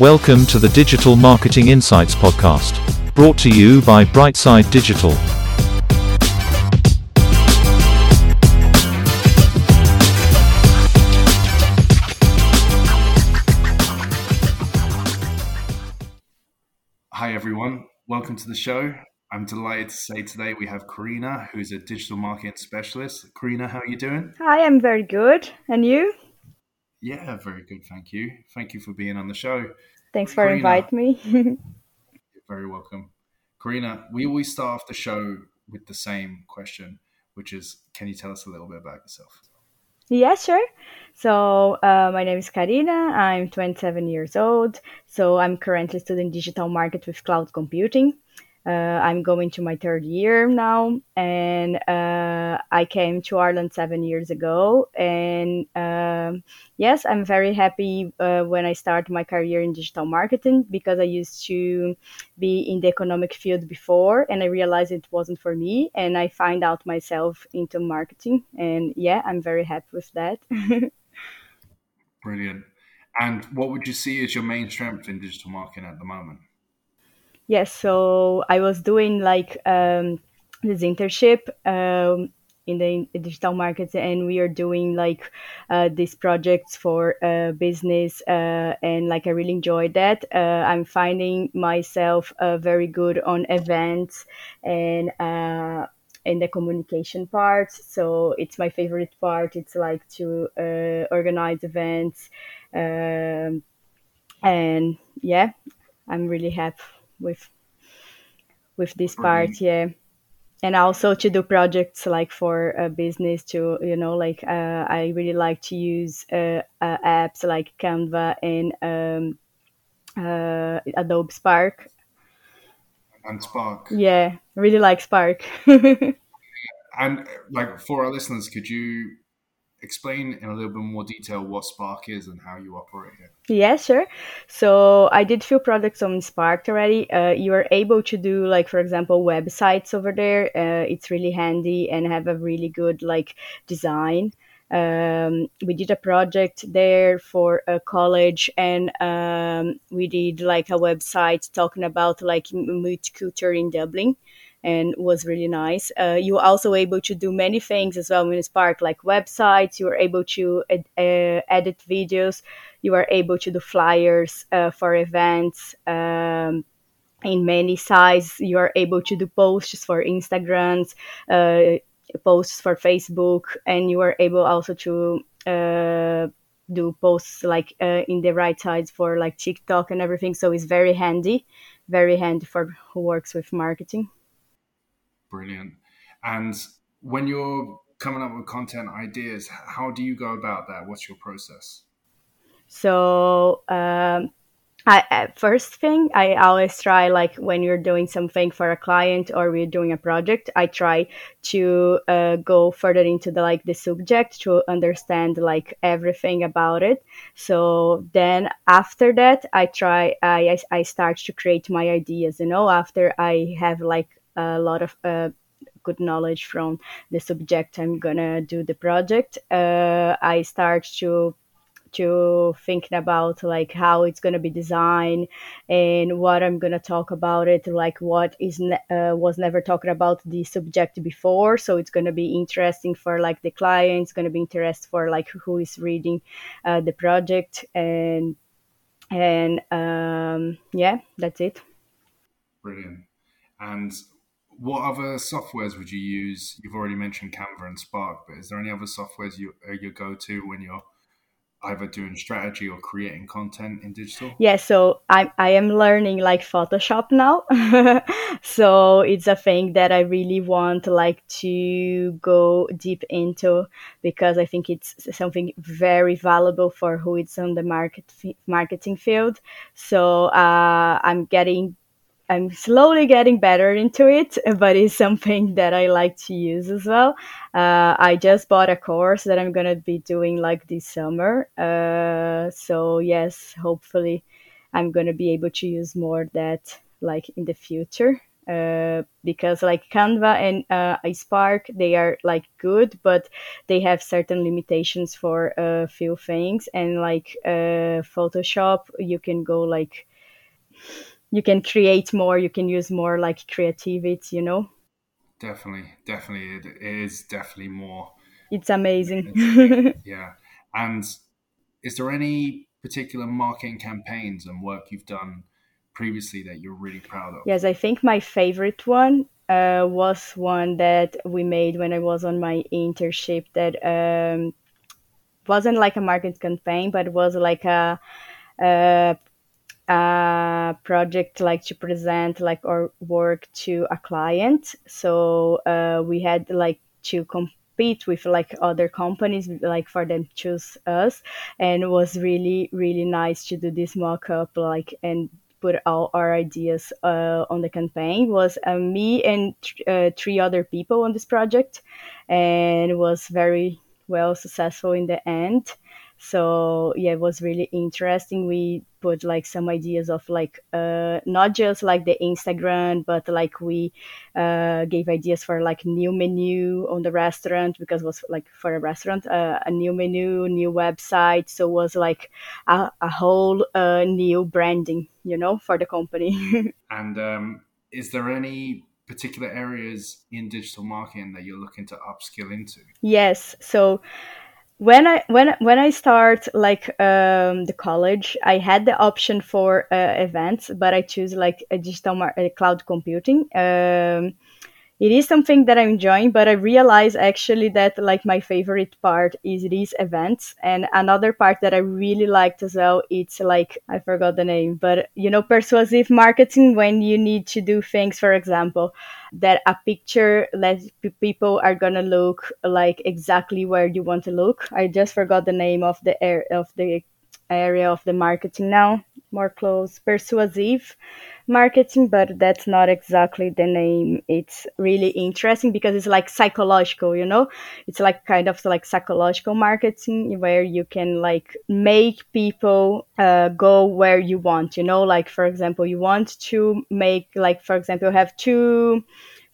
Welcome to the Digital Marketing Insights Podcast, brought to you by Brightside Digital. Hi, everyone. Welcome to the show. I'm delighted to say today we have Karina, who's a digital marketing specialist. Karina, how are you doing? Hi, I'm very good. And you? Yeah, very good. Thank you. Thank you for being on the show. Thanks for Karina, inviting me. you're very welcome. Karina, we always start off the show with the same question, which is can you tell us a little bit about yourself? Yeah, sure. So, uh, my name is Karina. I'm 27 years old. So, I'm currently studying digital market with cloud computing. Uh, I'm going to my third year now, and uh, I came to Ireland seven years ago. And um, yes, I'm very happy uh, when I start my career in digital marketing because I used to be in the economic field before, and I realized it wasn't for me. And I find out myself into marketing, and yeah, I'm very happy with that. Brilliant. And what would you see as your main strength in digital marketing at the moment? Yes so i was doing like um, this internship um, in the digital markets and we are doing like uh, these projects for uh, business uh, and like i really enjoyed that. Uh, i'm finding myself uh, very good on events and uh, in the communication part so it's my favorite part. It's like to organize events um, and yeah i'm really happy with with this part mm-hmm. yeah. And also to do projects like for a business to you know like uh, i really like to use uh, uh, apps like canva and um, uh, adobe spark. And spark. Yeah really like spark. And like for our listeners could you explain in a little bit more detail what Spark is and how you operate it? Yeah, sure. So I did few projects on Spark already. Uh, you are able to do like, for example, websites over there. Uh, it's really handy and have a really good like design. Um, we did a project there for a college and um, we did like a website talking about like multicultural in Dublin and was really nice. Uh, you were also able to do many things as well in Spark, like websites. You were able to ed- uh, edit videos. You were able to do flyers uh, for events. Um, in many sizes, you are able to do posts for Instagrams, uh, posts for Facebook, and you are able also to uh, do posts like uh, in the right size for like TikTok and everything. So it's very handy, very handy for who works with marketing. Brilliant. And when you're coming up with content ideas, how do you go about that? What's your process? So, um, I, first thing I always try like when you're doing something for a client or we're doing a project, I try to uh, go further into the like the subject to understand like everything about it. So then after that, I try I I start to create my ideas. You know, after I have like a lot of uh, good knowledge from the subject I'm gonna do the project. Uh, I start to to thinking about like how it's to be designed and what i'm to talk about it like what is ne- uh, was never talked about the subject before. So it's to be interesting for like the clients, to be interesting for like who is reading uh, the project and and um, yeah that's it. Brilliant. And what other softwares would you use? You've already mentioned Canva and Spark, but is there any other softwares you uh, you go to when you're either doing strategy or creating content in digital? Yeah, so I I am learning like Photoshop now. so it's a thing that I really want like to go deep into because I think it's something very valuable for who is on the market marketing field. So uh, I'm getting I'm slowly getting better into it, but it's something that I like to use as well. Uh, I just bought a course that I'm gonna be doing like this summer. Uh, so yes, hopefully, I'm gonna be able to use more that like in the future. uh, because like Canva and uh, Spark they are like good, but they have certain limitations for a few things. And like uh, Photoshop, you can go like you can create more, you can use more like creativity, you know. Definitely, definitely, it is definitely more. It's amazing. yeah, and is there any particular marketing campaigns and work you've done previously that you're really proud of? Yes, I think my favorite one uh, was one that we made when I was on my internship that um, wasn't like a marketing campaign, but was like a, a, a, project like to present like our work to a client. So uh, we had like to com- compete with like other companies like for them choose us. And it was really really nice to do this mock-up like and put all our ideas uh, on the campaign. Was uh, me and uh, three other people on this project. And it was very well successful in the end so yeah it was really interesting. We put like some ideas of like uh, not just like the instagram but like we uh, gave ideas for like new menu on the restaurant because it was like for a restaurant uh, a new menu new website. So it was like a, a whole uh, new branding you know for the company. And um, is there any particular areas in digital marketing that you're looking to upskill into? Yes. So when I when when I start like um, the college, I had the option for uh, events, but I choose like a digital mar- a cloud computing. Um, it is something that I'm enjoying, but I realize actually that like my favorite part is these events. And another part that I really liked as well, it's like I forgot the name, but you know, persuasive marketing when you need to do things, for example, that a picture that people are gonna look like exactly where you want to look. I just forgot the name of the air of the area of the marketing now. More close, persuasive marketing, but that's not exactly the name. It's really interesting because it's like psychological, you know? It's like kind of like psychological marketing where you can like make people uh, go where you want, you know? Like, for example, you want to make, like, for example, have two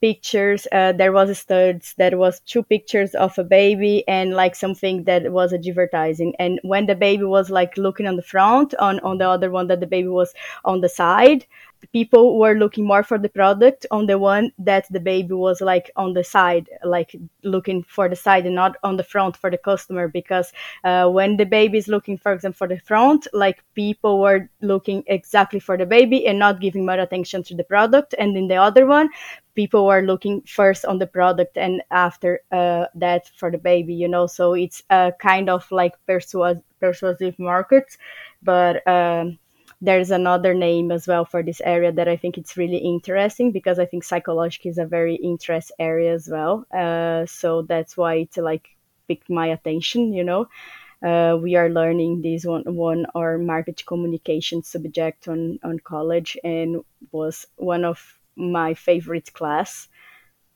pictures. Uh, there was a studs that was two pictures of a baby and like something that was advertising. And when the baby was like looking on the front, on on the other one that the baby was on the side, people were looking more for the product on the one that the baby was like on the side like looking for the side and not on the front for the customer because uh, when the baby is looking for example for the front like people were looking exactly for the baby and not giving more attention to the product. And in the other one people were looking first on the product and after uh, that for the baby you know? So it's a kind of like persuasive persuasive market but um, there's another name as well for this area that I think it's really interesting because I think psychology is a very interest area as well. Uh, so that's why it like picked my attention, you know. Uh, we are learning this one one or market communication subject on on college and was one of my favorite class.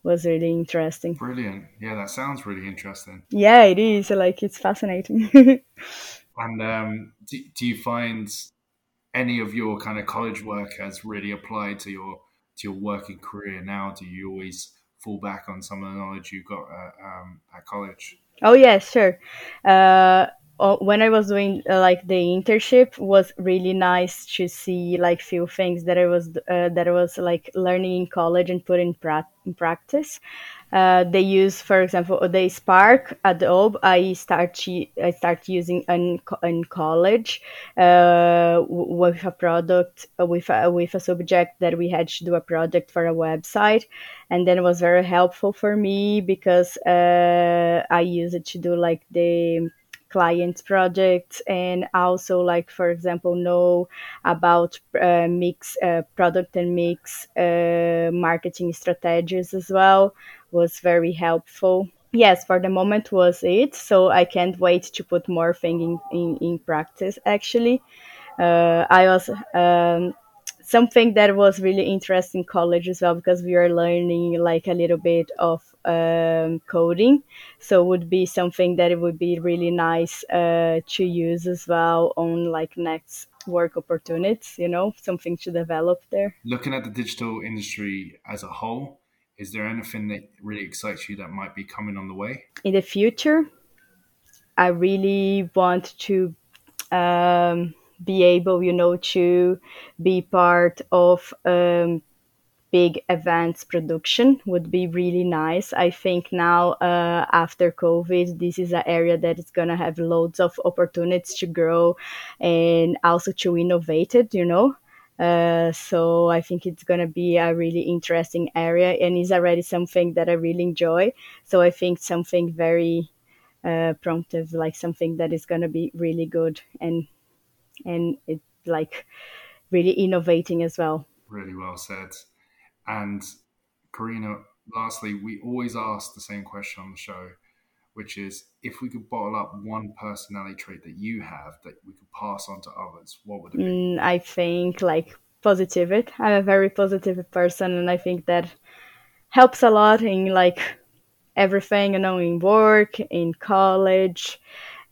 Was really interesting. Brilliant. Yeah that sounds really interesting. Yeah it is. Like it's fascinating. And um, do, do you find any of your kind of college work has really applied to your to your working career now? Do you always fall back on some of the knowledge you got at, um, at college? Oh yeah, sure. Uh, when I was doing uh, like the internship was really nice to see like few things that I was uh, that I was like learning in college and put in, pra- in practice. Uh, they use, for example, they Spark Adobe. I start I start using in, in college uh, with a product uh, with a, with a subject that we had to do a project for a website, and then it was very helpful for me because uh, I use it to do like the client projects and also like for example know about uh, mix uh, product and mix uh, marketing strategies as well was very helpful. Yes for the moment was it so i can't wait to put more things in, in, in practice actually. Uh, i was um, something that was really interesting in college as well because we are learning like a little bit of um, coding so it would be something that it would be really nice uh, to use as well on like next work opportunities, you know, something to develop there. Looking at the digital industry as a whole, is there anything that really excites you that might be coming on the way? In the future, I really want to um, be able, you know, to be part of um, big events production would be really nice. I think now uh, after COVID, this is an area that is going to have loads of opportunities to grow and also to innovate it, you know. Uh, so I think it's going to be a really interesting area and is already something that I really enjoy. So I think something very uh, promptive, like something that is going to be really good and and it like really innovating as well. Really well said. And Karina, lastly, we always ask the same question on the show, which is if we could bottle up one personality trait that you have that we could pass on to others, what would it be? Mm, I think like positivity. I'm a very positive person, and I think that helps a lot in like everything, you know, in work, in college.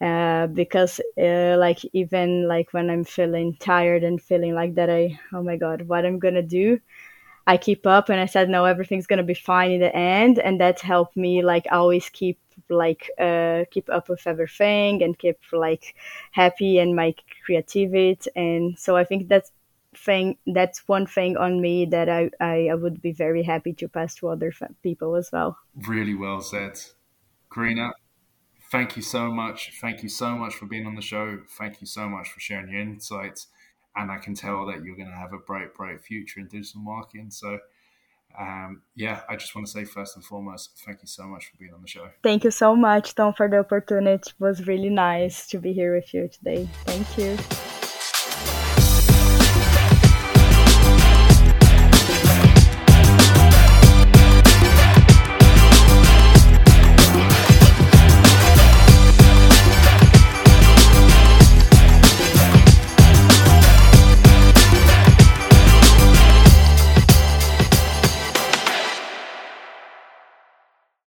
Uh, because uh, like even like when I'm feeling tired and feeling like that I oh my god what I'm gonna do I keep up and I said, no, everything's to be fine in the end. And that helped me like always keep like, uh, keep up with everything and keep like happy and my creativity. And so I think that's thing, that's one thing on me that I, I, I would be very happy to pass to other people as well. Really well said. Karina, thank you so much. Thank you so much for being on the show. Thank you so much for sharing your insights and I can tell that you're going to have a bright, bright future in digital marketing. So, um, yeah, I just want to say first and foremost, thank you so much for being on the show. Thank you so much, Tom, for the opportunity. It was really nice to be here with you today. Thank you.